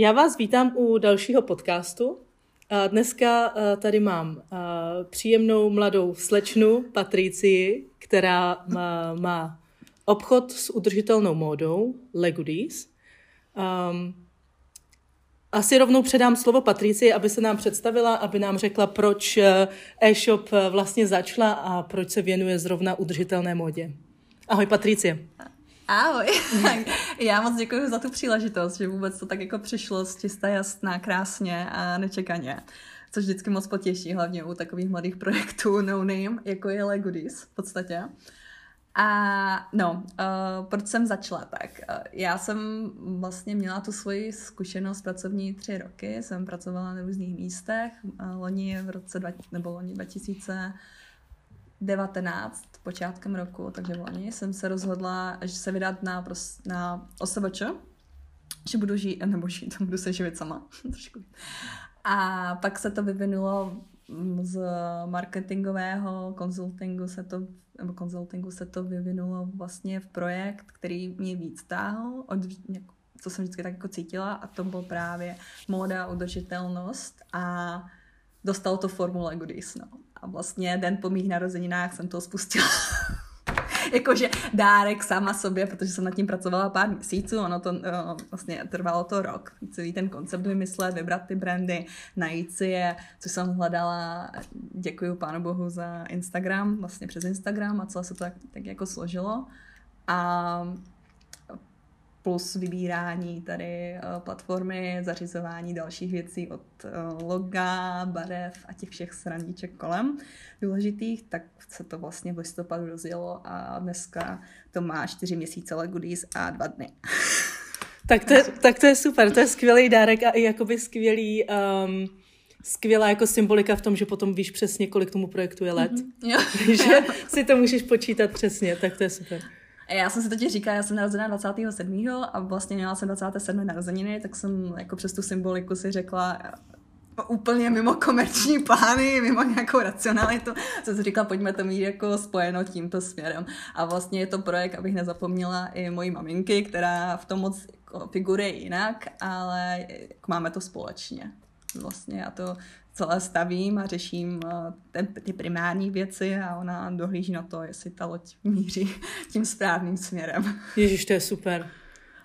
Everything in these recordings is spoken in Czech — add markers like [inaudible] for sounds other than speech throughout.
Já vás vítám u dalšího podcastu. Dneska tady mám příjemnou mladou slečnu Patricii, která má, má obchod s udržitelnou módou Legudis. Um, asi rovnou předám slovo Patrici, aby se nám představila, aby nám řekla, proč eh, e-shop eh, vlastně začala a proč se věnuje zrovna udržitelné módě. Ahoj Patricie. Ahoj. [laughs] Já moc děkuji za tu příležitost, že vůbec to tak jako přišlo z čistá jasná, krásně a nečekaně. Což vždycky moc potěší, hlavně u takových mladých projektů no name, jako je Legoodies v podstatě. A no, uh, proč jsem začala tak? Uh, já jsem vlastně měla tu svoji zkušenost pracovní tři roky, jsem pracovala na různých místech, uh, loni v roce, dva, nebo loni 2019, počátkem roku, takže v loni jsem se rozhodla, že se vydat na, pros, na OSVČ, že budu žít, nebo žít, budu se živit sama, [laughs] trošku. A pak se to vyvinulo z marketingového konzultingu se to, nebo konzultingu se to vyvinulo vlastně v projekt, který mě víc táhl, od, co jsem vždycky tak jako cítila a to byl právě móda, udržitelnost a dostal to formule Goodies, no. A vlastně den po mých narozeninách jsem to spustila. [laughs] jakože dárek sama sobě, protože jsem nad tím pracovala pár měsíců, ono to uh, vlastně trvalo to rok, celý ten koncept vymyslet, vybrat ty brandy, najít si je, což jsem hledala, děkuji pánu bohu za Instagram, vlastně přes Instagram a celé se to tak, tak jako složilo. A plus vybírání tady eh, platformy, zařizování dalších věcí od eh, loga, barev a těch všech srandíček kolem důležitých, tak se to vlastně v listopadu rozjelo a dneska to má čtyři měsíce Legoodies a dva dny. [laughs] Tak to, je, tak to je super, to je skvělý dárek a i jakoby skvělý, um, skvělá jako symbolika v tom, že potom víš přesně, kolik tomu projektu je let. Mm-hmm. [laughs] že si to můžeš počítat přesně, tak to je super. Já jsem si totiž říkala, já jsem narozená 27. a vlastně měla jsem 27. narozeniny, tak jsem jako přes tu symboliku si řekla, úplně mimo komerční plány, mimo nějakou racionalitu, jsem si říkala, pojďme to mít jako spojeno tímto směrem. A vlastně je to projekt, abych nezapomněla i mojí maminky, která v tom moc jako figuruje jinak, ale máme to společně. Vlastně já to celé stavím a řeším eh, ten, ty primární věci a ona dohlíží na to, jestli ta loď míří [laughs] tím správným směrem. Ježíš, to je super.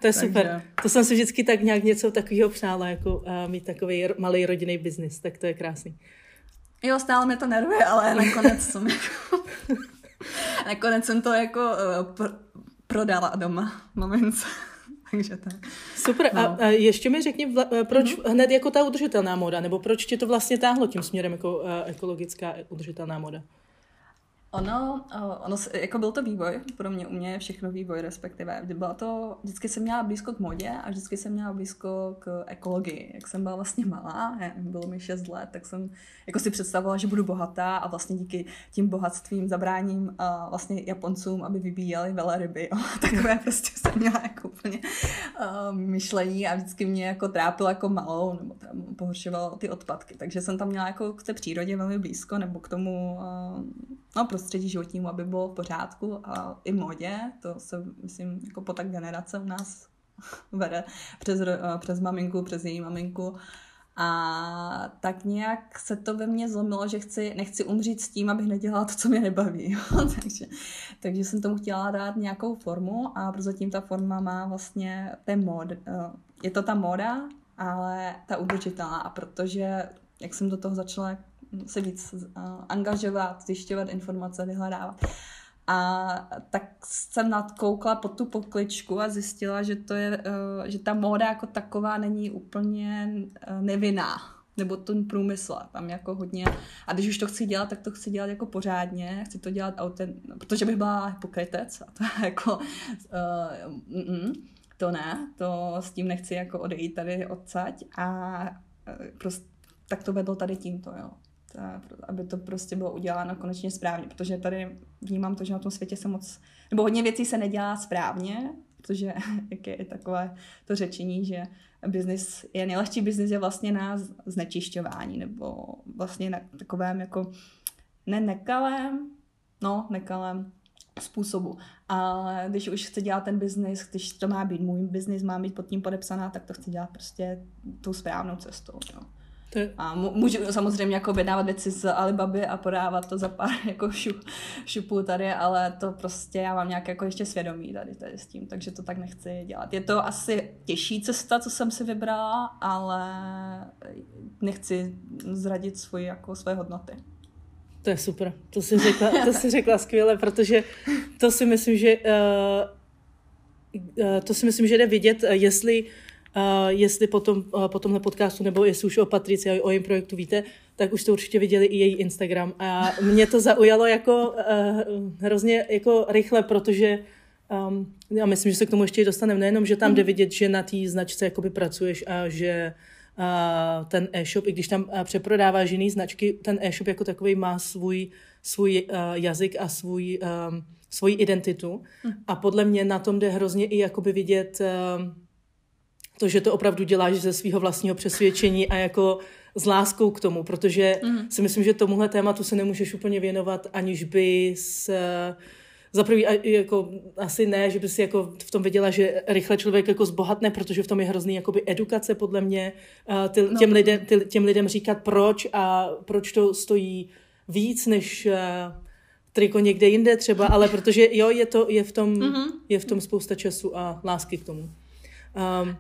To je Takže... super. To jsem si vždycky tak nějak něco takového přála, jako uh, mít takový malý rodinný biznis, tak to je krásný. Jo, stále mě to nervuje, ale nakonec jsem [laughs] jako... nakonec jsem to jako uh, pr- prodala doma mamince. [laughs] Takže tak. Super. No. A, a ještě mi řekni, vla, eh, proč mm-hmm. hned jako ta udržitelná moda, nebo proč tě to vlastně táhlo tím směrem jako uh, ekologická udržitelná moda? Ono, ono, jako byl to vývoj, pro mě, u mě je všechno vývoj, respektive. Byla to, vždycky jsem měla blízko k modě a vždycky jsem měla blízko k ekologii. Jak jsem byla vlastně malá, bylo mi 6 let, tak jsem jako si představovala, že budu bohatá a vlastně díky tím bohatstvím zabráním uh, vlastně Japoncům, aby vybíjeli veleryby. [laughs] Takové prostě jsem měla jako úplně uh, myšlení a vždycky mě jako trápilo jako malou, nebo tam pohoršovalo ty odpadky. Takže jsem tam měla jako k té přírodě velmi blízko, nebo k tomu no, prostředí životnímu, aby bylo v pořádku a i modě, to se, myslím, jako po tak generace u nás [laughs] vede přes, přes maminku, přes její maminku. A tak nějak se to ve mně zlomilo, že chci, nechci umřít s tím, abych nedělala to, co mě nebaví. [laughs] takže, takže jsem tomu chtěla dát nějakou formu a prozatím ta forma má vlastně ten mod. Eh, je to ta moda, ale ta udržitelná. A protože, jak jsem do toho začala se víc uh, angažovat, zjišťovat informace, vyhledávat. A tak jsem nadkoukla pod tu pokličku a zjistila, že, to je, uh, že ta móda jako taková není úplně uh, nevinná nebo ten průmysl, tam jako hodně, a když už to chci dělat, tak to chci dělat jako pořádně, chci to dělat autent, protože bych byla hypokrytec a to je [laughs] jako, uh, mm, to ne, to s tím nechci jako odejít tady odsaď a prostě tak to vedlo tady tímto, jo aby to prostě bylo uděláno konečně správně, protože tady vnímám to, že na tom světě se moc, nebo hodně věcí se nedělá správně, protože [laughs] jak je takové to řečení, že biznis je nejlehčí biznis je vlastně na znečišťování, nebo vlastně na takovém jako ne nekalém, no nekalém způsobu. A když už chci dělat ten biznis, když to má být můj biznis, má být pod tím podepsaná, tak to chci dělat prostě tou správnou cestou. A můžu samozřejmě jako vydávat věci z Alibaby a podávat to za pár [laughs] jako šup, šupů tady, ale to prostě já mám nějaké jako ještě svědomí tady, tady s tím, takže to tak nechci dělat. Je to asi těžší cesta, co jsem si vybrala, ale nechci zradit svoji, jako svoje hodnoty. To je super, to jsi řekla, to jsi řekla skvěle, protože to si myslím, že uh, to si myslím, že jde vidět, uh, jestli Uh, jestli potom, po tomhle podcastu, nebo jestli už o Patrici a o jejím projektu víte, tak už jste určitě viděli i její Instagram. A mě to zaujalo jako uh, hrozně jako rychle, protože um, já myslím, že se k tomu ještě dostaneme. Nejenom, že tam jde mhm. vidět, že na té značce jakoby pracuješ a že uh, ten e-shop, i když tam uh, přeprodáváš jiný značky, ten e-shop jako takový má svůj, svůj uh, jazyk a svůj, um, svoji identitu. Hmm. A podle mě na tom jde hrozně i jakoby vidět uh, to, že to opravdu děláš ze svého vlastního přesvědčení a jako s láskou k tomu, protože mm. si myslím, že tomuhle tématu se nemůžeš úplně věnovat, aniž bys za prvý, jako, asi ne, že by si jako v tom viděla, že rychle člověk jako zbohatne, protože v tom je hrozný jakoby edukace podle mě, ty, no. těm, lidem, ty, těm lidem říkat proč a proč to stojí víc, než uh, triko někde jinde třeba, [laughs] ale protože jo, je to, je v tom, mm-hmm. je v tom spousta času a lásky k tomu. Um,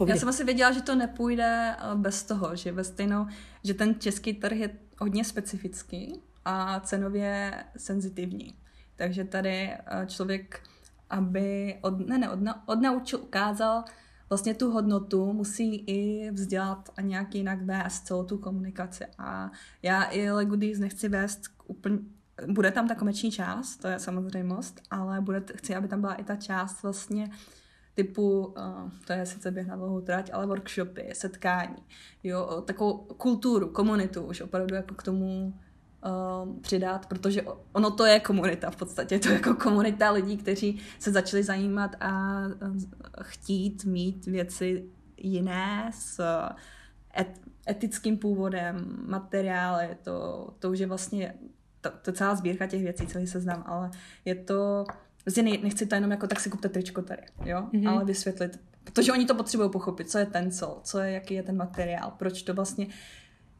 Povídej. Já jsem asi věděla, že to nepůjde eh, bez toho, že ve stejnou, že ten český trh je hodně specifický a cenově senzitivní. Takže tady eh, člověk, aby od, ne, ne, od, odnaučil, ukázal vlastně tu hodnotu, musí i vzdělat a nějak jinak vést celou tu komunikaci. A já i Legudis nechci vést úplně, bude tam ta komerční část, to je samozřejmost, ale bude, chci, aby tam byla i ta část vlastně uh, typu, uh, to je sice běh na dlouhou trať, ale workshopy, setkání, jo, takovou kulturu, komunitu už opravdu jako k tomu uh, přidat, protože ono to je komunita v podstatě, to je jako komunita lidí, kteří se začali zajímat a uh, chtít mít věci jiné s et, etickým původem, materiály, to, to už je vlastně to, to celá sbírka těch věcí, celý seznam, ale je to Prostě nechci to jenom jako tak si kupte tričko tady, jo, mm-hmm. ale vysvětlit, protože oni to potřebují pochopit, co je ten co, co je, jaký je ten materiál, proč to vlastně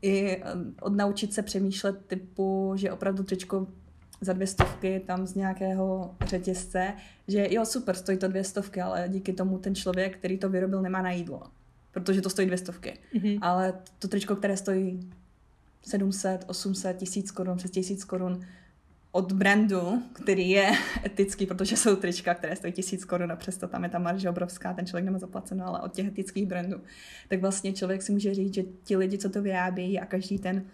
i odnaučit se přemýšlet typu, že opravdu tričko za dvě stovky tam z nějakého řetězce, že jo, super, stojí to dvě stovky, ale díky tomu ten člověk, který to vyrobil, nemá na jídlo, protože to stojí dvě stovky. Mm-hmm. Ale to tričko, které stojí 700, 800, 1000 korun, přes 1000 korun, od brandu, který je etický, protože jsou trička, které stojí tisíc korun a přesto tam je ta marže obrovská, ten člověk nemá zaplaceno, ale od těch etických brandů, tak vlastně člověk si může říct, že ti lidi, co to vyrábějí a každý ten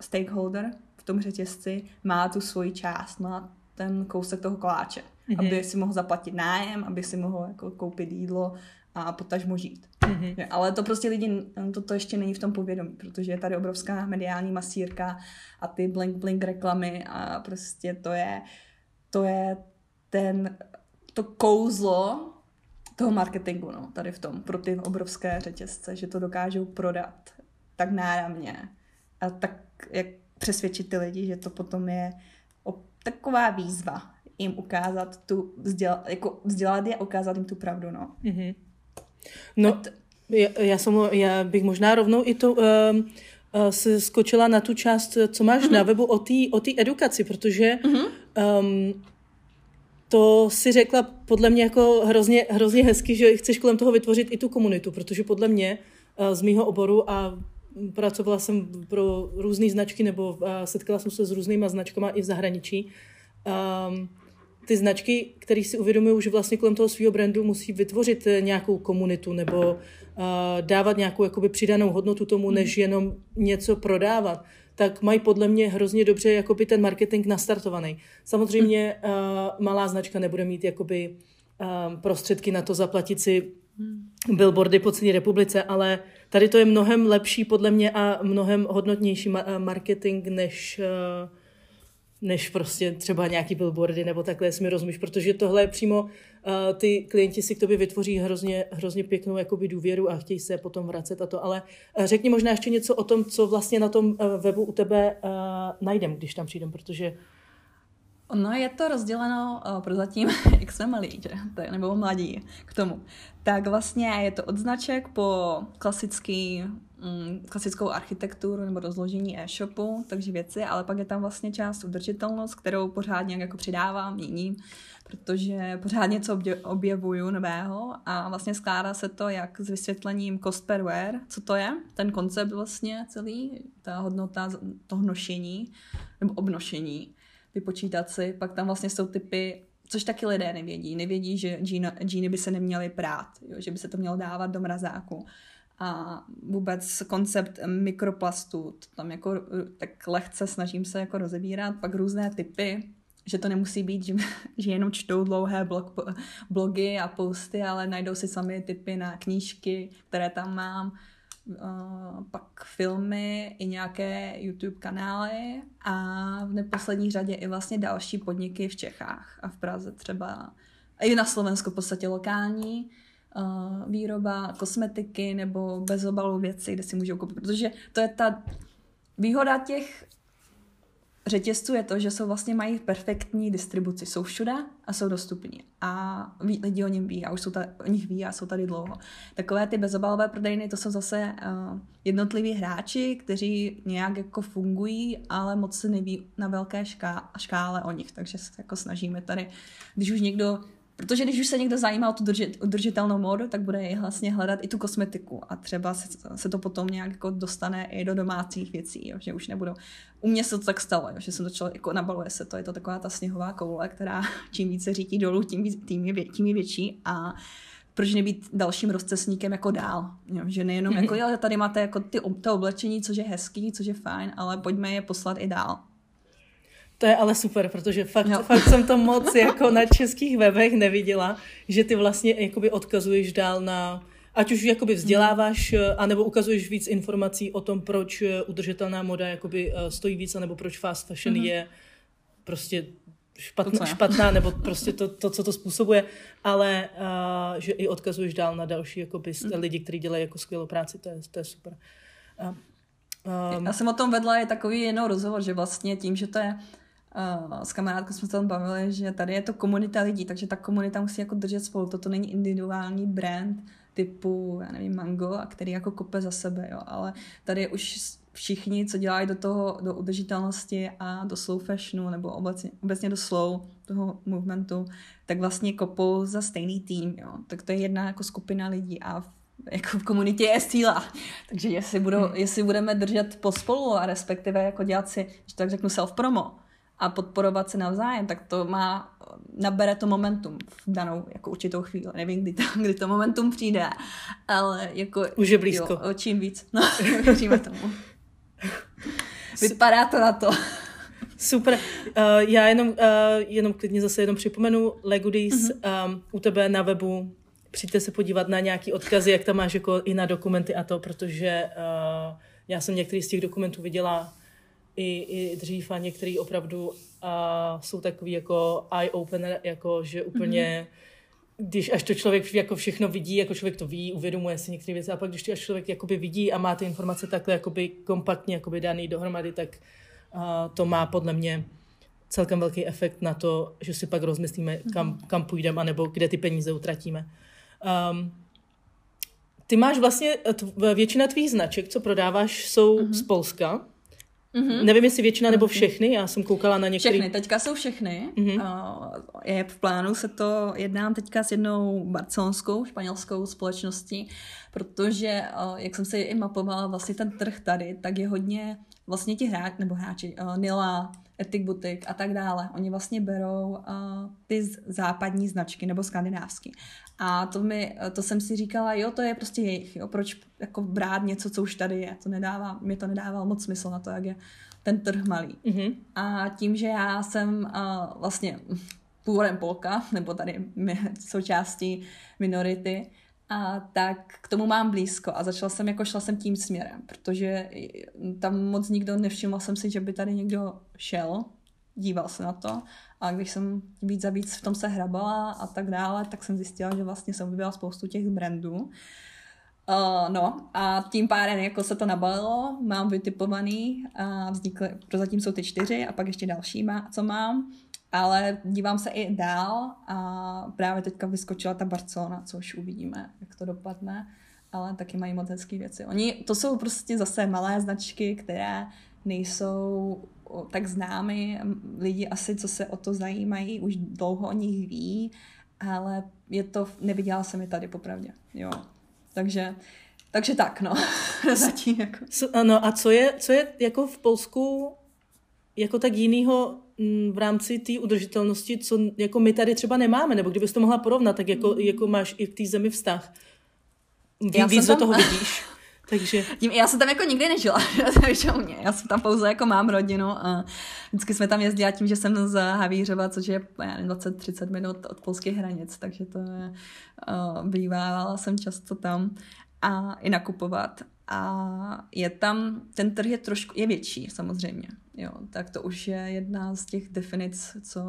stakeholder v tom řetězci má tu svoji část, má ten kousek toho koláče, mm-hmm. aby si mohl zaplatit nájem, aby si mohl jako koupit jídlo a potažmo žít. Mm-hmm. Ale to prostě lidi, to, to ještě není v tom povědomí, protože je tady obrovská mediální masírka a ty blink blink reklamy a prostě to je, to je ten, to kouzlo toho marketingu, no, tady v tom, pro ty obrovské řetězce, že to dokážou prodat tak náramně a tak, jak přesvědčit ty lidi, že to potom je taková výzva jim ukázat tu, vzděl, jako vzdělat je, ukázat jim tu pravdu, no. Mm-hmm. No, já, já, jsem, já bych možná rovnou i to uh, se skočila na tu část, co máš uh-huh. na webu o té o edukaci, protože uh-huh. um, to si řekla podle mě jako hrozně, hrozně hezky, že chceš kolem toho vytvořit i tu komunitu, protože podle mě uh, z mýho oboru a pracovala jsem pro různé značky nebo uh, setkala jsem se s různýma značkama i v zahraničí. Um, ty značky, které si uvědomují, že vlastně kolem toho svého brandu musí vytvořit eh, nějakou komunitu nebo uh, dávat nějakou jakoby přidanou hodnotu tomu, hmm. než jenom něco prodávat, tak mají podle mě hrozně dobře jakoby ten marketing nastartovaný. Samozřejmě uh, malá značka nebude mít jakoby uh, prostředky na to zaplatit si hmm. billboardy po celé republice, ale tady to je mnohem lepší podle mě a mnohem hodnotnější ma- marketing než uh, než prostě třeba nějaký billboardy nebo takhle, jestli mi rozumíš, protože tohle je přímo, uh, ty klienti si k tobě vytvoří hrozně, hrozně pěknou jakoby důvěru a chtějí se potom vracet a to, ale uh, řekni možná ještě něco o tom, co vlastně na tom uh, webu u tebe uh, najdem, když tam přijdem, protože Ono je to rozděleno uh, prozatím, [laughs] jak jsme malí, že? nebo mladí k tomu. Tak vlastně je to od značek po klasický, mm, klasickou architekturu nebo rozložení e-shopu, takže věci, ale pak je tam vlastně část udržitelnost, kterou pořád nějak jako přidávám, měním, protože pořád něco objevuju nového a vlastně skládá se to jak s vysvětlením cost per wear, co to je, ten koncept vlastně celý, ta hodnota toho nošení nebo obnošení vypočítat si. Pak tam vlastně jsou typy, což taky lidé nevědí. Nevědí, že džíny by se neměly prát, jo, že by se to mělo dávat do mrazáku. A vůbec koncept mikroplastu, to tam jako tak lehce snažím se jako rozebírat. Pak různé typy, že to nemusí být, že, že jenom čtou dlouhé blog, blogy a posty, ale najdou si sami typy na knížky, které tam mám uh, pak filmy i nějaké YouTube kanály a v neposlední řadě i vlastně další podniky v Čechách a v Praze třeba i na Slovensku v podstatě lokální výroba kosmetiky nebo bezobalu věci, kde si můžou koupit, protože to je ta výhoda těch řetězců je to, že jsou vlastně mají perfektní distribuci. Jsou všude a jsou dostupní. A lidi o nich ví a už jsou tady, o nich ví a jsou tady dlouho. Takové ty bezobalové prodejny, to jsou zase uh, jednotliví hráči, kteří nějak jako fungují, ale moc se neví na velké šká- škále o nich. Takže se jako snažíme tady, když už někdo Protože když už se někdo zajímá o tu udržitelnou módu, tak bude vlastně hledat i tu kosmetiku a třeba se, se to potom nějak jako dostane i do domácích věcí, jo, že už nebudou. U mě se to tak stalo, jo, že jsem to člověk, jako nabaluje se to, je to taková ta sněhová koule, která [laughs] čím více řítí dolů, tím, víc, tím, je, tím je větší a proč nebýt dalším rozcesníkem jako dál. Jo, že nejenom [laughs] jako, jo, tady máte jako ty, to oblečení, což je hezký, což je fajn, ale pojďme je poslat i dál. To je ale super, protože fakt, no. fakt jsem to moc jako na českých webech neviděla, že ty vlastně jakoby odkazuješ dál na, ať už jakoby vzděláváš, anebo ukazuješ víc informací o tom, proč udržitelná moda jakoby eh, stojí víc, anebo proč fast fashion mm-hmm. je prostě špatná, špatná nebo prostě to, to, co to způsobuje, ale uh, že i odkazuješ dál na další jakoby, mm. lidi, kteří dělají jako skvělou práci, to je, to je super. Uh, um, Já jsem o tom vedla i takový jenom rozhovor, že vlastně tím, že to je Uh, s kamarádkou jsme se tam bavili, že tady je to komunita lidí, takže ta komunita musí jako držet spolu. Toto není individuální brand typu, já nevím, Mango, a který jako kope za sebe, jo. Ale tady už všichni, co dělají do toho, do udržitelnosti a do slow fashionu, nebo obecně, obecně do slow toho movementu, tak vlastně kopou za stejný tým, jo. Tak to je jedna jako skupina lidí a v, jako v komunitě je síla. Takže jestli, budou, hmm. jestli budeme držet pospolu a respektive jako dělat si, že tak řeknu self-promo, a podporovat se navzájem, tak to má, nabere to momentum v danou jako určitou chvíli. Nevím, kdy to, kdy to momentum přijde, ale jako... Už je blízko. Jo, čím víc. No, [laughs] věříme tomu. Vypadá to na to. Super. Uh, já jenom, uh, jenom klidně zase jenom připomenu, Legudis mm-hmm. um, u tebe na webu přijďte se podívat na nějaký odkazy, jak tam máš jako i na dokumenty a to, protože uh, já jsem některý z těch dokumentů viděla i, i dřív a některý opravdu a jsou takový jako eye-opener, jako že úplně mm-hmm. když až to člověk jako všechno vidí, jako člověk to ví, uvědomuje si některé věci, a pak když to až člověk jakoby vidí a má ty informace takhle jakoby kompaktně jakoby daný dohromady, tak a, to má podle mě celkem velký efekt na to, že si pak rozmyslíme, kam, mhm. kam půjdeme, anebo kde ty peníze utratíme. Um, ty máš vlastně, většina tvých značek, co prodáváš, jsou mm-hmm. z Polska. Mm-hmm. Nevím, jestli většina nebo všechny, já jsem koukala na některé. Všechny, teďka jsou všechny. Mm-hmm. Je v plánu se to, jednám teďka s jednou barcelonskou, španělskou společností, protože, uh, jak jsem se i mapovala, vlastně ten trh tady, tak je hodně vlastně ti hráči, nebo hráči, uh, Nila, Ethic Boutique a tak dále. Oni vlastně berou uh, ty západní značky nebo skandinávský. A to, mi, to jsem si říkala, jo, to je prostě jejich, jo, proč jako brát něco, co už tady je. To nedává, mi to nedává moc smysl na to, jak je ten trh malý. Mm-hmm. A tím, že já jsem uh, vlastně původem Polka, nebo tady součástí minority, a tak k tomu mám blízko a začala jsem, jako šla jsem tím směrem, protože tam moc nikdo nevšiml jsem si, že by tady někdo šel, díval se na to a když jsem víc a víc v tom se hrabala a tak dále, tak jsem zjistila, že vlastně jsem objevila spoustu těch brandů. Uh, no a tím pádem jako se to nabalilo, mám vytipovaný a vznikly, prozatím jsou ty čtyři a pak ještě další, má, co mám. ale dívám se i dál a právě teďka vyskočila ta Barcelona, což uvidíme, jak to dopadne, ale taky mají moc hezké věci. Oni, to jsou prostě zase malé značky, které nejsou tak známy, lidi asi, co se o to zajímají, už dlouho o nich ví, ale je to, neviděla jsem je tady popravdě, jo. Takže, takže tak, no, [laughs] zatím jako. Ano, a co je, co je jako v Polsku jako tak jinýho mm, v rámci té udržitelnosti, co jako my tady třeba nemáme, nebo kdybys to mohla porovnat, tak jako, mm. jako máš i v té zemi vztah. Ví, víc tam... do toho [laughs] vidíš. Takže... Tím, já jsem tam jako nikdy nežila, [laughs] takže u mě. Já jsem tam pouze jako mám rodinu a vždycky jsme tam jezdili tím, že jsem z Havířova, což je 20-30 minut od polských hranic, takže to je, uh, bývávala jsem často tam a i nakupovat. A je tam, ten trh je trošku, je větší samozřejmě, jo, tak to už je jedna z těch definic, co,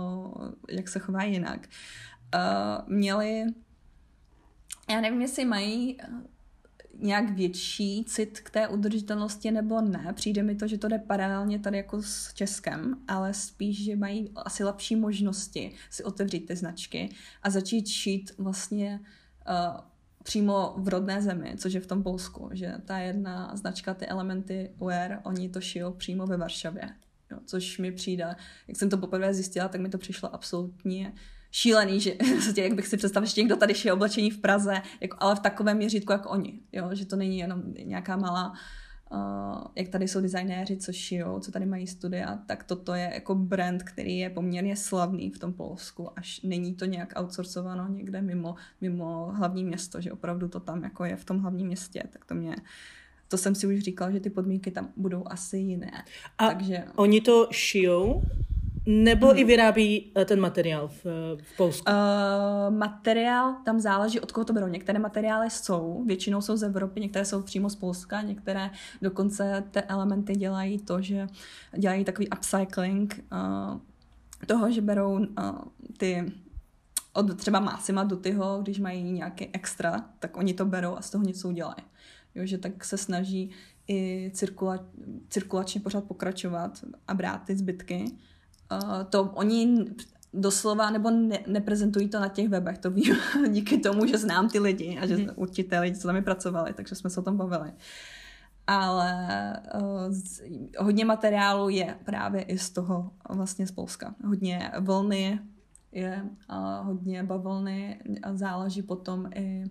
jak se chová jinak. Uh, měli, já nevím, jestli mají nějak větší cit k té udržitelnosti nebo ne. Přijde mi to, že to jde paralelně tady jako s Českem, ale spíš, že mají asi lepší možnosti si otevřít ty značky a začít šít vlastně uh, přímo v rodné zemi, což je v tom Polsku, že ta jedna značka, ty elementy Wear, oni to šijou přímo ve Varšavě. Jo, což mi přijde, jak jsem to poprvé zjistila, tak mi to přišlo absolutně šílený, že vlastně, [laughs] jak bych si představil, že někdo tady šije oblečení v Praze, jako, ale v takovém měřítku, jako oni, jo? že to není jenom nějaká malá, uh, jak tady jsou designéři, co šijou, co tady mají studia, tak toto je jako brand, který je poměrně slavný v tom Polsku, až není to nějak outsourcováno někde mimo, mimo hlavní město, že opravdu to tam jako je v tom hlavním městě, tak to mě to jsem si už říkal, že ty podmínky tam budou asi jiné. A Takže... oni to šijou nebo hmm. i vyrábí eh, ten materiál v, v Polsku? Uh, materiál tam záleží, od koho to berou. Některé materiály jsou, většinou jsou z Evropy, některé jsou přímo z Polska, některé dokonce ty elementy dělají to, že dělají takový upcycling uh, toho, že berou uh, ty od třeba Massima Dutyho, když mají nějaký extra, tak oni to berou a z toho něco udělají. Jo, že tak se snaží i cirkula, cirkulačně pořád pokračovat a brát ty zbytky uh, to oni doslova, nebo ne, neprezentují to na těch webech, to vím [laughs] díky tomu, že znám ty lidi a že mm. určitě lidi, co tam je pracovali, takže jsme se o tom bavili. Ale uh, z, hodně materiálu je právě i z toho vlastně z Polska. Hodně vlny je, uh, hodně bavlny a záleží potom i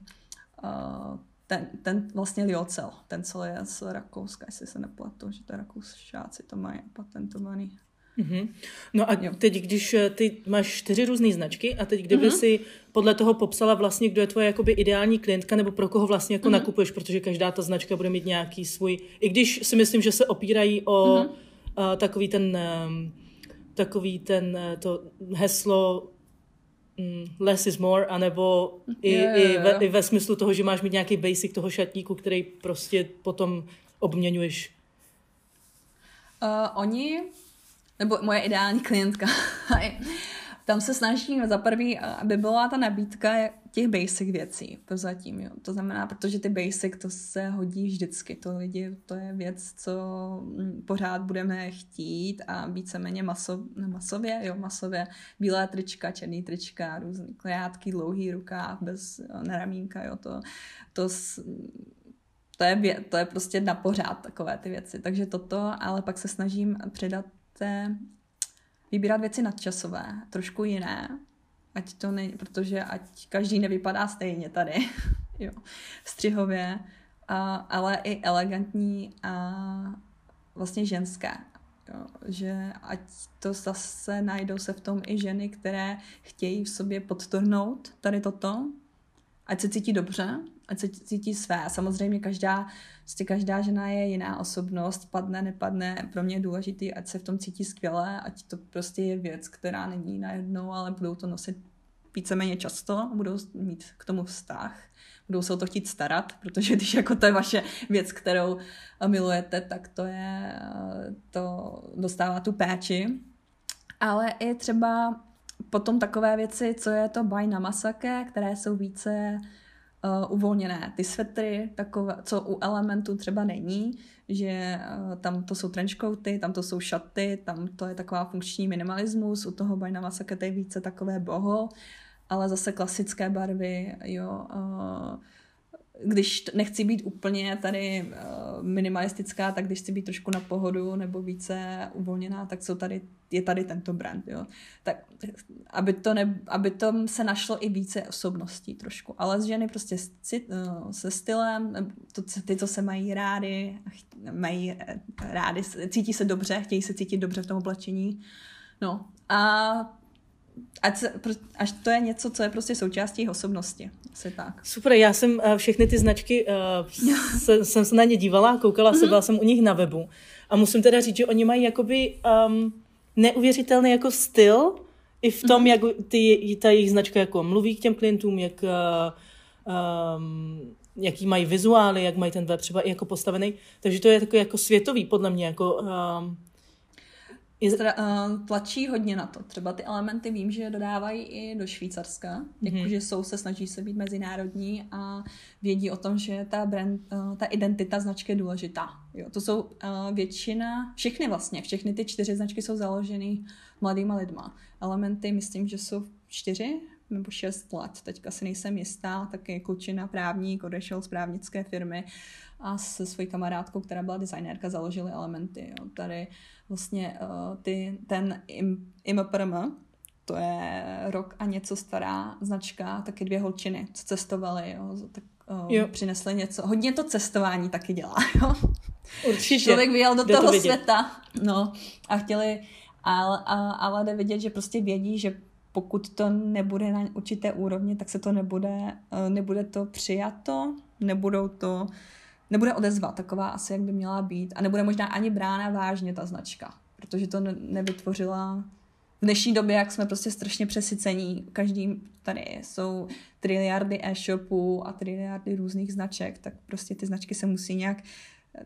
uh, ten, ten vlastně liocel, ten, co je z Rakouska, jestli se nepletu, že to rakoušáci to mají patentovaný. Mm-hmm. No a jo. teď, když eh, ty máš čtyři různé značky a teď kdyby mm-hmm. si podle toho popsala vlastně, kdo je tvoje jakoby ideální klientka nebo pro koho vlastně jako mm-hmm. nakupuješ, protože každá ta značka bude mít nějaký svůj, i když si myslím, že se opírají o mm-hmm. uh, takový ten um, takový ten uh, to heslo um, less is more, anebo i, yeah, i, ve, i ve smyslu toho, že máš mít nějaký basic toho šatníku, který prostě potom obměňuješ. Uh, oni nebo moje ideální klientka. [laughs] Tam se snažím za prvý, aby byla ta nabídka těch basic věcí prozatím. Jo. To znamená, protože ty basic, to se hodí vždycky. To lidi, to je věc, co mm, pořád budeme chtít a víceméně maso, masově, jo, masově. Bílé trička, černý trička, různý krátký, dlouhý rukáv, bez neramínka, jo, to, to to je, to je prostě na pořád takové ty věci. Takže toto, ale pak se snažím předat chcete vybírat věci nadčasové, trošku jiné, ať to ne, protože ať každý nevypadá stejně tady, [laughs] jo, střihově, a, ale i elegantní a vlastně ženské. Jo, že ať to zase najdou se v tom i ženy, které chtějí v sobě podtrhnout tady toto, ať se cítí dobře, ať se cítí své. Samozřejmě každá, prostě každá žena je jiná osobnost, padne, nepadne. Pro mě je důležité, ať se v tom cítí skvěle, ať to prostě je věc, která není najednou, ale budou to nosit víceméně často, budou mít k tomu vztah, budou se o to chtít starat, protože když jako to je vaše věc, kterou milujete, tak to je, to dostává tu péči. Ale i třeba potom takové věci, co je to buy na masake, které jsou více uh, uvolněné. Ty svetry, takové, co u elementu třeba není, že uh, tam to jsou trenchcoaty, tam to jsou šaty, tam to je taková funkční minimalismus, u toho Bajnama Sakete je více takové boho, ale zase klasické barvy, jo, uh, když nechci být úplně tady uh, minimalistická, tak když chci být trošku na pohodu nebo více uvolněná, tak jsou tady, je tady tento brand. Jo. Tak aby to, ne, aby to se našlo i více osobností trošku. Ale z ženy prostě uh, se stylem, to, ty, co se mají rády, mají eh, rády, cítí se dobře, chtějí se cítit dobře v tom oblečení. No a ať, se, až to je něco, co je prostě součástí osobnosti. Asi tak. Super, já jsem uh, všechny ty značky, uh, [laughs] se, jsem se na ně dívala, koukala mm-hmm. se, byla jsem u nich na webu. A musím teda říct, že oni mají jakoby um, neuvěřitelný jako styl i v tom, mm-hmm. jak ty, ta jejich značka jako mluví k těm klientům, jak, uh, um, jaký mají vizuály, jak mají ten web třeba i jako postavený. Takže to je takový jako světový, podle mě, jako um, Izra- uh, tlačí hodně na to. Třeba ty elementy vím, že dodávají i do Švýcarska, mm-hmm. jakože jsou se, snaží se být mezinárodní a vědí o tom, že ta brand, uh, ta identita značky je důležitá. Jo, to jsou uh, většina, všechny vlastně, všechny ty čtyři značky jsou založeny mladýma lidma. Elementy, myslím, že jsou čtyři nebo šest let, teďka si nejsem jistá, taky klučina právník, odešel z právnické firmy a se svojí kamarádkou, která byla designérka, založili elementy. Jo. Tady vlastně uh, ty, ten im, IMPRM, to je rok a něco stará značka, taky dvě holčiny, co cestovaly, jo, tak uh, jo. přinesly něco. Hodně to cestování taky dělá, [laughs] jo. Určitě. Člověk vyjel do Jde toho to světa, no, a chtěli, ale, ale jde vidět, že prostě vědí, že pokud to nebude na určité úrovni, tak se to nebude, uh, nebude to přijato, nebudou to nebude odezva taková asi, jak by měla být a nebude možná ani brána vážně ta značka, protože to nevytvořila v dnešní době, jak jsme prostě strašně přesycení, každý tady jsou triliardy e-shopů a triliardy různých značek, tak prostě ty značky se musí nějak eh,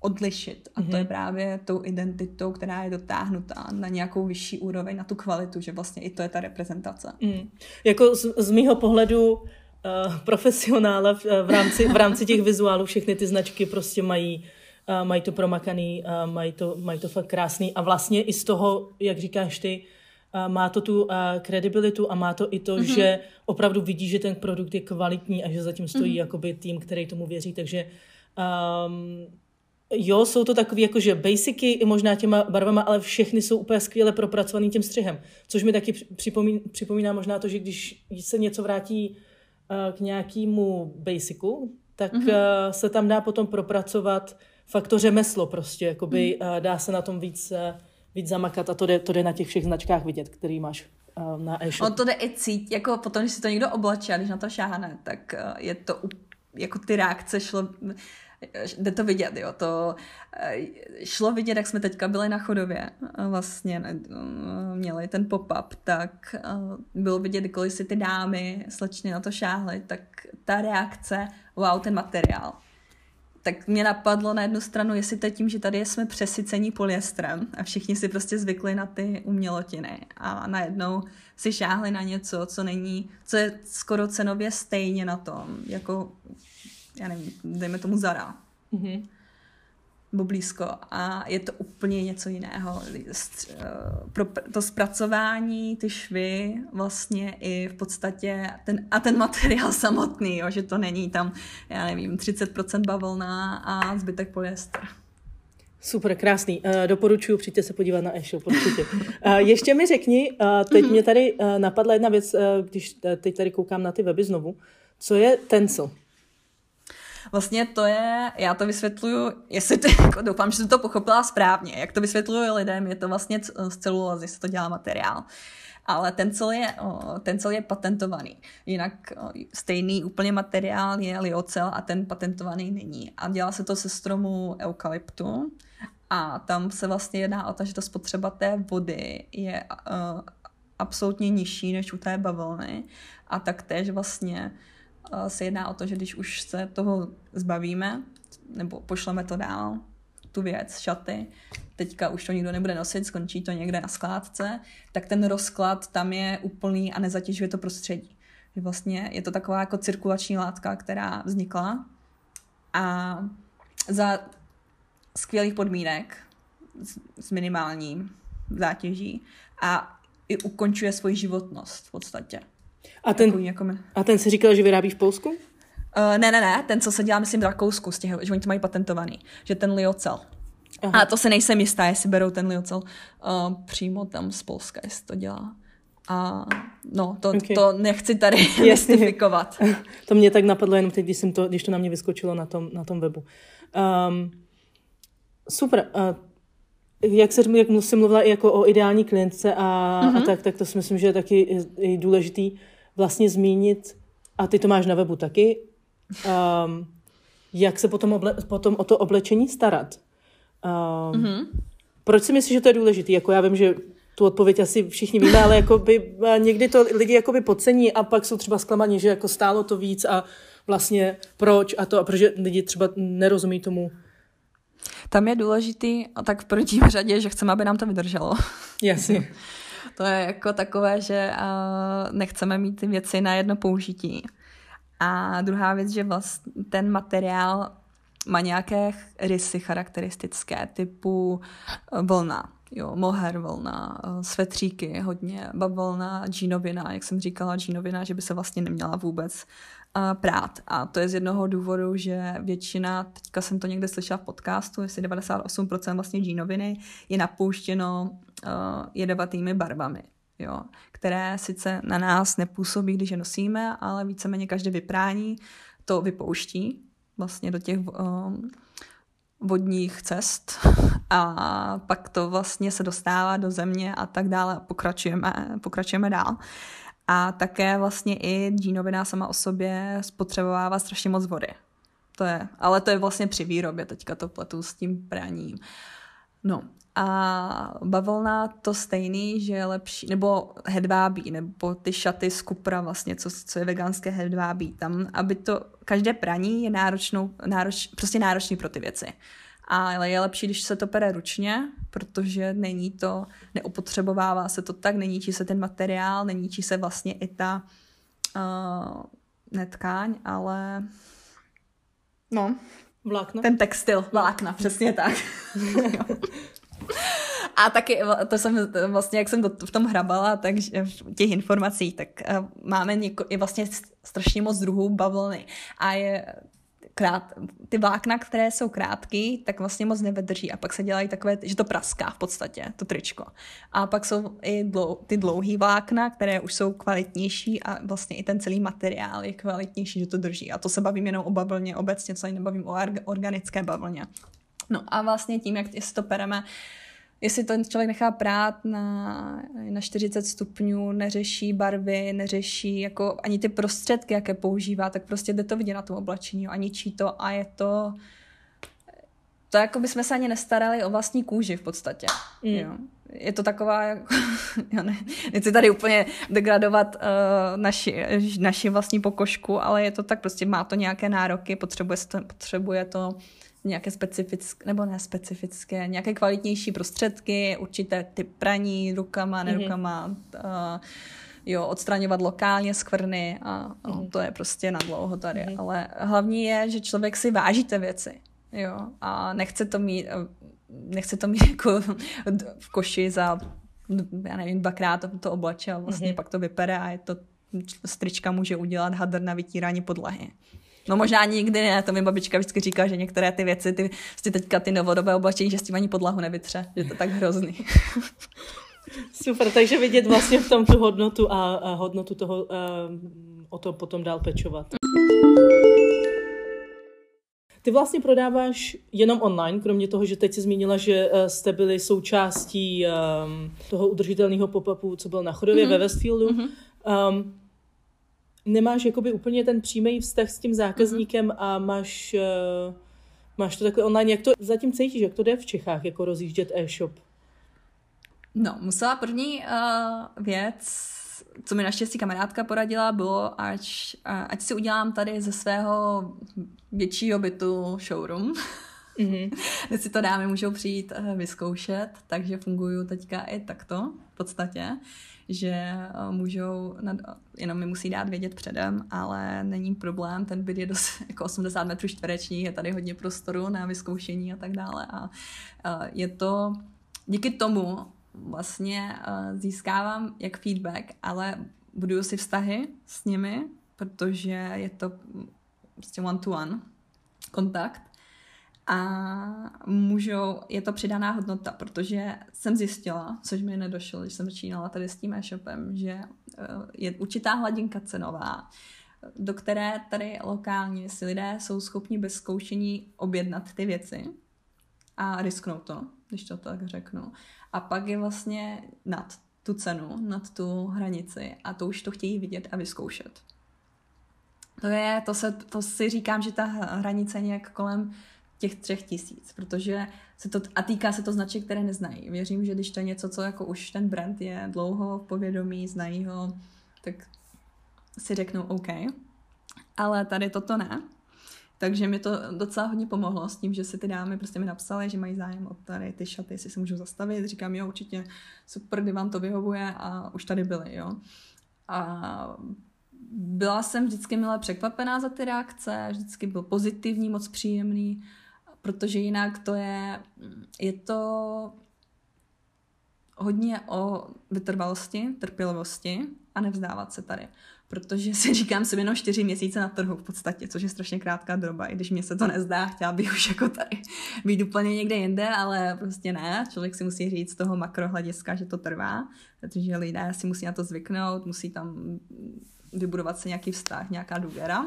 odlišit. A mm-hmm. to je mhm. právě tou identitou, která je dotáhnutá na nějakou vyšší úroveň, na tu kvalitu, že vlastně i to je ta reprezentace. Mm. Jako z, z mýho pohledu uh, profesionála v, v, rámci, v rámci těch vizuálů všechny ty značky prostě mají uh, mají to promakaný, uh, mají, to, mají to fakt krásný a vlastně i z toho, jak říkáš ty, uh, má to tu uh, kredibilitu a má to i to, mm-hmm. že opravdu vidí, že ten produkt je kvalitní a že zatím stojí mm-hmm. jakoby tým, který tomu věří, takže um, jo, jsou to takové jakože basicy i možná těma barvama, ale všechny jsou úplně skvěle propracovaný tím střihem, což mi taky připomíná, připomíná možná to, že když se něco vrátí k nějakému basicu, tak mm-hmm. se tam dá potom propracovat fakt to řemeslo prostě, jakoby mm. dá se na tom víc, víc zamakat a to jde, to jde na těch všech značkách vidět, který máš na e-shop. On to jde i cít, jako potom, když si to někdo oblačí a když na to šáhne, tak je to jako ty reakce šlo jde to vidět, jo, to eh, šlo vidět, jak jsme teďka byli na chodově, vlastně eh, měli ten pop-up, tak eh, bylo vidět, kdykoliv si ty dámy slečny na to šáhly, tak ta reakce, wow, ten materiál. Tak mě napadlo na jednu stranu, jestli to tím, že tady jsme přesycení polyestrem a všichni si prostě zvykli na ty umělotiny a najednou si šáhli na něco, co není, co je skoro cenově stejně na tom, jako já nevím, dejme tomu Zara. Mm-hmm. Nebo blízko. A je to úplně něco jiného. Pro to zpracování, ty švy, vlastně i v podstatě ten, a ten materiál [laughs] samotný, jo, že to není tam, já nevím, 30% bavlna a zbytek polyester. Super, krásný. Uh, doporučuji, přijďte se podívat na e-shop, určitě. Uh, ještě mi řekni, teď mě tady napadla jedna věc, když teď tady koukám na ty weby znovu. Co je Tencel? Vlastně to je, já to vysvětluju, jestli to, [laughs] jako doufám, že jsem to pochopila správně, jak to vysvětluju lidem, je to vlastně z celulozy, se to dělá materiál. Ale ten cel je, ten cel je patentovaný. Jinak stejný úplně materiál je liocel a ten patentovaný není. A dělá se to se stromu eukalyptu a tam se vlastně jedná o to, že ta spotřeba té vody je uh, absolutně nižší než u té bavlny a taktéž vlastně se jedná o to, že když už se toho zbavíme, nebo pošleme to dál, tu věc, šaty, teďka už to nikdo nebude nosit, skončí to někde na skládce, tak ten rozklad tam je úplný a nezatěžuje to prostředí. Vlastně je to taková jako cirkulační látka, která vznikla a za skvělých podmínek s, s minimální zátěží a i ukončuje svoji životnost v podstatě. A ten, jako, jako a ten si říkal, že vyrábí v Polsku? Uh, ne, ne, ne, ten, co se dělá, myslím, v Rakousku, z těch, že oni to mají patentovaný, že ten liocel. Aha. A to se nejsem jistá, jestli berou ten liocel uh, přímo tam z Polska, jestli to dělá. A no, to, okay. to nechci tady [laughs] mystifikovat. [laughs] to mě tak napadlo jenom teď, když, jsem to, když to na mě vyskočilo na tom, na tom webu. Um, super. Uh, jak se jak jsem mluvila i jako o ideální klientce a, mm-hmm. a mhm. tak, tak to si myslím, že je taky i důležitý vlastně zmínit, a ty to máš na webu taky, um, jak se potom, oble, potom o to oblečení starat. Um, mm-hmm. Proč si myslíš, že to je důležité? Jako já vím, že tu odpověď asi všichni víme, ale jakoby, někdy to lidi jakoby podcení a pak jsou třeba zklamaní, že jako stálo to víc a vlastně proč a to, a protože lidi třeba nerozumí tomu. Tam je důležitý, a tak v první [laughs] řadě, že chceme, aby nám to vydrželo. Jasně. [laughs] to je jako takové, že uh, nechceme mít ty věci na jedno použití. A druhá věc, že vlastně ten materiál má nějaké rysy charakteristické, typu eh, vlna, jo, moher vlna, eh, svetříky hodně, bavlna, džínovina, jak jsem říkala, džínovina, že by se vlastně neměla vůbec prát. A to je z jednoho důvodu, že většina, teďka jsem to někde slyšela v podcastu, jestli 98% vlastně džínoviny je napouštěno uh, jedovatými barvami. Jo, které sice na nás nepůsobí, když je nosíme, ale víceméně každé vyprání to vypouští vlastně do těch um, vodních cest a pak to vlastně se dostává do země a tak dále a pokračujeme, pokračujeme dál. A také vlastně i džínovina sama o sobě spotřebovává strašně moc vody. To je, ale to je vlastně při výrobě, teďka to pletu s tím praním. No a bavlna to stejný, že je lepší, nebo hedvábí, nebo ty šaty z kupra vlastně, co, co je veganské hedvábí. Tam, aby to, každé praní je náročnou, nároč, prostě náročný pro ty věci. Ale je lepší, když se to pere ručně, protože není to, neopotřebovává se to tak, neníčí se ten materiál, neníčí se vlastně i ta uh, netkáň, ale no, Vlákna? Ten textil, vlákna, přesně tak. A taky, to jsem vlastně, jak jsem v tom hrabala, tak v těch informacích, tak eh, máme něko, je vlastně strašně moc druhů bavlny. A je krát, ty vlákna, které jsou krátké, tak vlastně moc nevydrží a pak se dělají takové, že to praská v podstatě, to tričko. A pak jsou i dlou, ty dlouhé vlákna, které už jsou kvalitnější a vlastně i ten celý materiál je kvalitnější, že to drží. A to se bavím jenom o bavlně obecně, co nebavím o organické bavlně. No a vlastně tím, jak si to pereme, jestli to člověk nechá prát na, na 40 stupňů, neřeší barvy, neřeší jako ani ty prostředky, jaké používá, tak prostě jde to vidět na tom oblečení a ničí to a je to to jako by jsme se ani nestarali o vlastní kůži v podstatě. Mm. Jo. Je to taková, jako, [laughs] já ne, nechci tady úplně degradovat uh, naši, naši vlastní pokožku, ale je to tak, prostě má to nějaké nároky, potřebuje to, potřebuje to nějaké specifické, nebo ne specifické, nějaké kvalitnější prostředky, určité typ praní rukama, mhm. nerukama, mm-hmm. uh, jo, odstraňovat lokálně skvrny a no, mm-hmm. to je prostě na dlouho tady. Mm-hmm. Ale hlavní je, že člověk si váží ty věci, jo, a nechce to mít, eh, nechce to mít [laughs] jako v koši za, já nevím, dvakrát to, obleče a vlastně mm-hmm. pak to vypere a je to strička může udělat hadr na vytírání podlahy. No možná nikdy ne, to mi babička vždycky říká, že některé ty věci, ty, ty teďka ty novodobé oblečení, že s tím ani podlahu nevytře, že to tak hrozný. [laughs] Super, takže vidět vlastně v tom tu hodnotu a, a hodnotu toho, uh, o to potom dál pečovat. Ty vlastně prodáváš jenom online, kromě toho, že teď jsi zmínila, že uh, jste byli součástí um, toho udržitelného pop-upu, co byl na Chodově mm-hmm. ve Westfieldu. Mm-hmm. Um, nemáš jakoby úplně ten přímý vztah s tím zákazníkem mm-hmm. a máš, uh, máš to takhle online. Jak to zatím cítíš, jak to jde v Čechách, jako rozjíždět e-shop? No, musela první uh, věc, co mi naštěstí kamarádka poradila, bylo, ať, ať si udělám tady ze svého většího bytu showroom. [laughs] [laughs] Mm-hmm. Si to dámy můžou přijít uh, vyzkoušet, takže fungují teďka i takto v podstatě že eh, můžou, nad, jenom mi musí dát vědět předem, ale není problém, ten byt je dost [laughs] jako 80 metrů čtverečních, je tady hodně prostoru na vyzkoušení a tak dále a eh, je to, díky tomu vlastně eh, získávám jak feedback, ale buduju si vztahy s nimi, protože je to prostě one-to-one kontakt a můžou, je to přidaná hodnota, protože jsem zjistila, což mi nedošlo, když jsem začínala tady s tím e-shopem, že eh, je určitá hladinka cenová, do které tady lokálně si lidé jsou schopni bez zkoušení objednat ty věci a risknout to, když to tak řeknu. A pak je vlastně nad tu cenu, nad tu hranici a to už to chtějí vidět a vyzkoušet. To je, to, se, to si říkám, že ta hranice nějak kolem těch třech tisíc, protože se to, a týká se to značek, které neznají. Věřím, že když to je něco, co jako už ten brand je dlouho v povědomí, znají ho, tak si řeknou OK. Ale tady toto ne. Takže mi to docela hodně pomohlo s tím, že si ty dámy prostě mi napsaly, že mají zájem o tady ty šaty, jestli se můžu zastavit. Říkám, jo, určitě super, kdy vám to vyhovuje a už tady byly, jo. A byla jsem vždycky milé překvapená za ty reakce, vždycky byl pozitivní, moc příjemný protože jinak to je, je to hodně o vytrvalosti, trpělivosti a nevzdávat se tady. Protože si říkám, jsem jenom čtyři měsíce na trhu v podstatě, což je strašně krátká doba, i když mě se to nezdá, chtěla bych už jako tady být úplně někde jinde, ale prostě ne. Člověk si musí říct z toho makrohlediska, že to trvá, protože lidé si musí na to zvyknout, musí tam vybudovat se nějaký vztah, nějaká důvěra.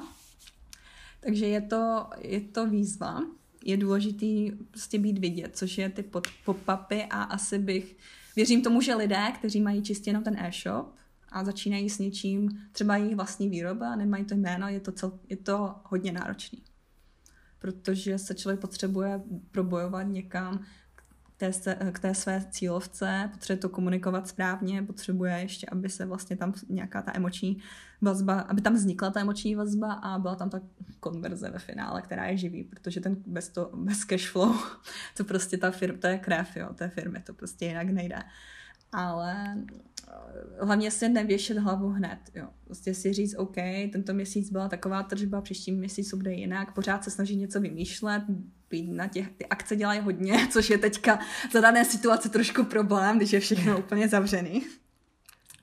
Takže je to, je to výzva, je důležitý prostě být vidět, což je ty pop-upy a asi bych, věřím tomu, že lidé, kteří mají čistě jenom ten e-shop a začínají s něčím, třeba jejich vlastní výroba nemají to jméno, je to, cel, je to hodně náročný. Protože se člověk potřebuje probojovat někam, té, k té své cílovce, potřebuje to komunikovat správně, potřebuje ještě, aby se vlastně tam nějaká ta emoční vazba, aby tam vznikla ta emoční vazba a byla tam ta konverze ve finále, která je živý, protože ten bez, to, bez cash flow, [laughs] to prostě ta firma, to je krev, jo, té firmy, to prostě jinak nejde. Ale hlavně si nevěšet hlavu hned. Jo. Prostě si říct, OK, tento měsíc byla taková tržba, příští měsíc bude jinak, pořád se snažit něco vymýšlet, na těch, ty akce dělají hodně, [laughs] což je teďka za dané situace trošku problém, když je všechno úplně zavřený.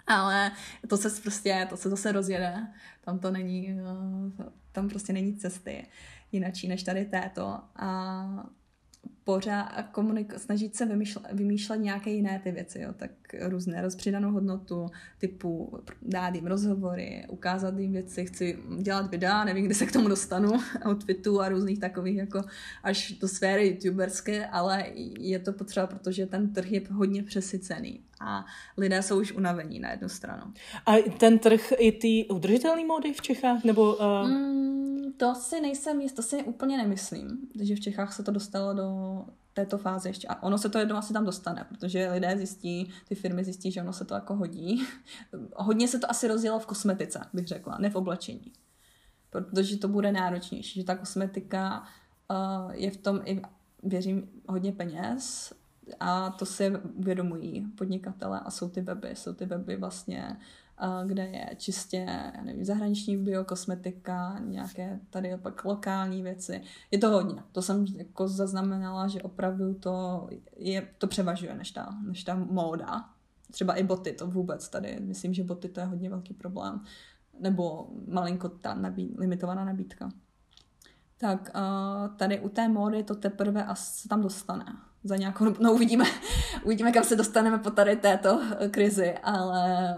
Ale to se prostě, to se zase rozjede, tam to není, eh, tam prostě není cesty jinačí než tady této. A pořád komunik- snažit se vymýšlet, vymýšlet nějaké jiné ty věci, jo, tak různé rozpřidanou hodnotu, typu dát jim rozhovory, ukázat jim věci, chci dělat videa, nevím, kdy se k tomu dostanu, [laughs] outfitů a různých takových jako až do sféry youtuberské, ale je to potřeba, protože ten trh je hodně přesycený a lidé jsou už unavení na jednu stranu. A ten trh i ty udržitelné módy v Čechách, nebo... Uh... Mm, to si nejsem jist, to si úplně nemyslím, že v Čechách se to dostalo do této fáze ještě. A ono se to jednou asi tam dostane, protože lidé zjistí, ty firmy zjistí, že ono se to jako hodí. [laughs] Hodně se to asi rozjelo v kosmetice, bych řekla, ne v oblečení. Protože to bude náročnější, že ta kosmetika uh, je v tom i, věřím, hodně peněz a to si uvědomují podnikatele a jsou ty weby, jsou ty weby vlastně kde je čistě, já nevím, zahraniční biokosmetika, nějaké tady pak lokální věci. Je to hodně. To jsem jako zaznamenala, že opravdu to, je, to převažuje než ta, než ta móda. Třeba i boty, to vůbec tady. Myslím, že boty to je hodně velký problém. Nebo malinko ta nabí, limitovaná nabídka. Tak uh, tady u té módy to teprve asi se tam dostane za nějakou dobu. No uvidíme, [laughs] uvidíme, kam se dostaneme po tady této krizi, ale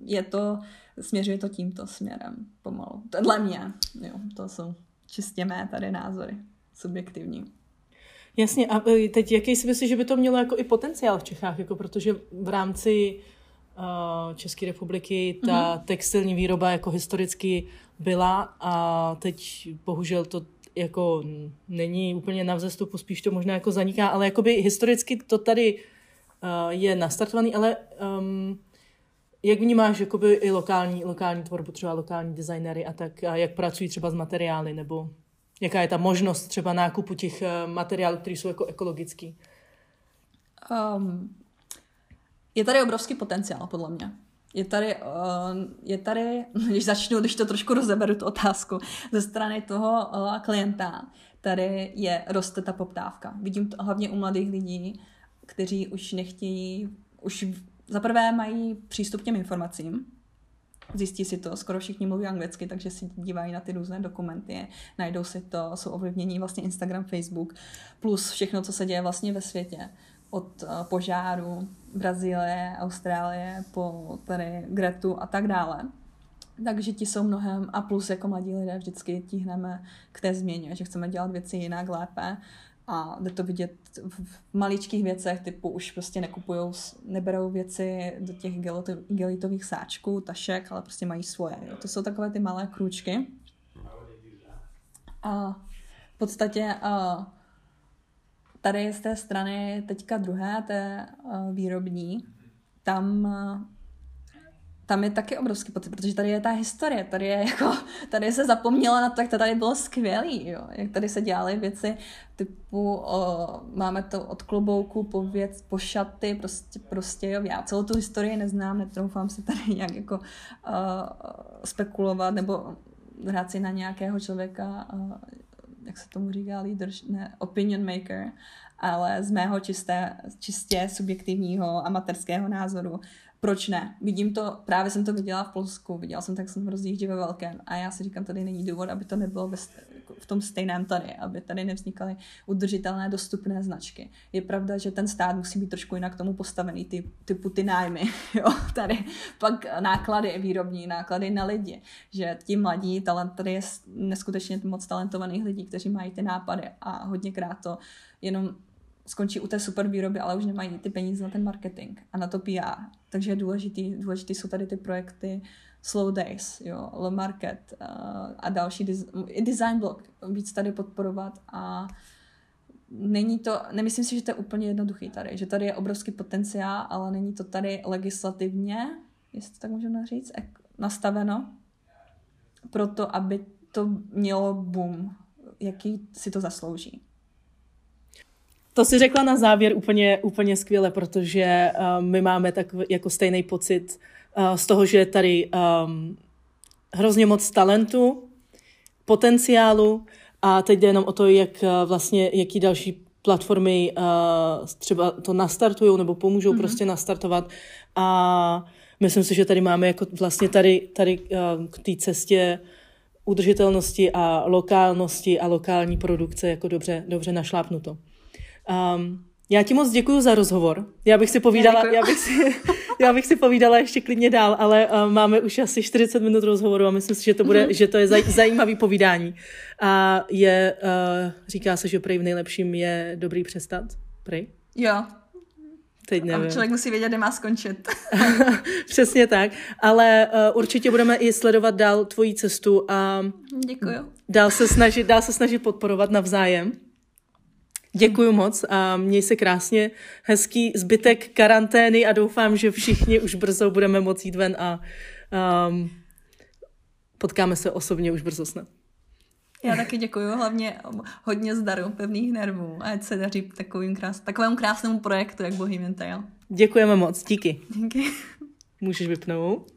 je to, směřuje to tímto směrem pomalu. Dle mě, jo, to jsou čistě mé tady názory, subjektivní. Jasně, a e, teď jaký si myslíš, že by to mělo jako i potenciál v Čechách, jako protože v rámci uh, České republiky ta mm-hmm. textilní výroba jako historicky byla a teď bohužel to jako není úplně na vzestupu, spíš to možná jako zaniká, ale jakoby historicky to tady uh, je nastartovaný, ale um, jak vnímáš jakoby i lokální, lokální tvorbu, třeba lokální designery a tak, a jak pracují třeba s materiály, nebo Jaká je ta možnost třeba nákupu těch eh, materiálů, které jsou jako ekologický? Um, je tady obrovský potenciál, podle mě. Je tady, uh, je tady, [laughs] když začnu, když to trošku rozeberu tu otázku, ze strany toho uh, klienta, tady je, roste ta poptávka. Vidím to hlavně u mladých lidí, kteří už nechtějí, už za prvé mají přístup k těm informacím, zjistí si to, skoro všichni mluví anglicky, takže si dívají na ty různé dokumenty, najdou si to, jsou ovlivnění vlastně Instagram, Facebook, plus všechno, co se děje vlastně ve světě od uh, požáru Brazílie, Austrálie po tady Gretu a tak dále. Takže ti jsou mnohem, a plus jako mladí lidé vždycky tíhneme k té změně, že chceme dělat věci jinak, lépe a jde to vidět v maličkých věcech, typu už prostě nekupujou, neberou věci do těch gelitových sáčků, tašek, ale prostě mají svoje. Jo. To jsou takové ty malé krůčky. A v podstatě a tady z té strany teďka druhé, té výrobní, tam tam je taky obrovský pocit, protože tady je ta historie, tady je jako, [laughs] tady se zapomněla na to, jak to tady bylo skvělý, jo, jak tady se dělaly věci typu, o, máme to od klobouku po věc, po šaty, prostě, prostě jo, já celou tu historii neznám, netroufám si tady [laughs] nějak jako uh, spekulovat nebo hrát si na nějakého člověka, uh, jak se tomu říká, leader, ne, opinion maker, ale z mého čisté, čistě subjektivního amatérského názoru proč ne? Vidím to, právě jsem to viděla v Polsku, viděla jsem tak, jsem rozjíždě ve velkém a já si říkám, tady není důvod, aby to nebylo bez, v tom stejném tady, aby tady nevznikaly udržitelné dostupné značky. Je pravda, že ten stát musí být trošku jinak tomu postavený, ty, typu ty nájmy, [laughs] jo, tady pak náklady výrobní, náklady na lidi, že ti mladí talent, tady je neskutečně moc talentovaných lidí, kteří mají ty nápady a hodněkrát to jenom skončí u té super výroby, ale už nemají ty peníze na ten marketing a na to PR. Takže důležitý, důležitý jsou tady ty projekty Slow Days, jo, Le Market uh, a další i design blog víc tady podporovat a není to, nemyslím si, že to je úplně jednoduchý tady, že tady je obrovský potenciál, ale není to tady legislativně, jestli to tak můžeme říct, nastaveno proto, aby to mělo boom, jaký si to zaslouží. To si řekla na závěr úplně, úplně skvěle, protože uh, my máme tak jako stejný pocit uh, z toho, že je tady um, hrozně moc talentu, potenciálu a teď jde jenom o to, jak uh, vlastně, jaký další platformy uh, třeba to nastartují nebo pomůžou mm-hmm. prostě nastartovat a myslím si, že tady máme jako vlastně tady, tady uh, k té cestě udržitelnosti a lokálnosti a lokální produkce jako dobře, dobře našlápnuto. Um, já ti moc děkuji za rozhovor. Já bych si povídala, já, já, bych, si, [laughs] já bych si povídala ještě klidně dál, ale uh, máme už asi 40 minut rozhovoru a myslím si, že to bude, mm-hmm. že to je zaj, zajímavý povídání. A je, uh, říká se, že prej v nejlepším je dobrý přestat. Prej? Jo. Teď nevím. A člověk musí vědět, kde má skončit. [laughs] Přesně tak. Ale uh, určitě budeme i sledovat dál tvoji cestu a Děkuju. Dál se snažit, dál se snažit podporovat navzájem. Děkuji moc a měj se krásně. Hezký zbytek karantény a doufám, že všichni už brzo budeme moct jít ven a um, potkáme se osobně už brzo snad. Já taky děkuji, hlavně hodně zdaru, pevných nervů a ať se daří takovým krás, takovému krásnému projektu, jak Bohemian Tale. Děkujeme moc, díky. Díky. Můžeš vypnout.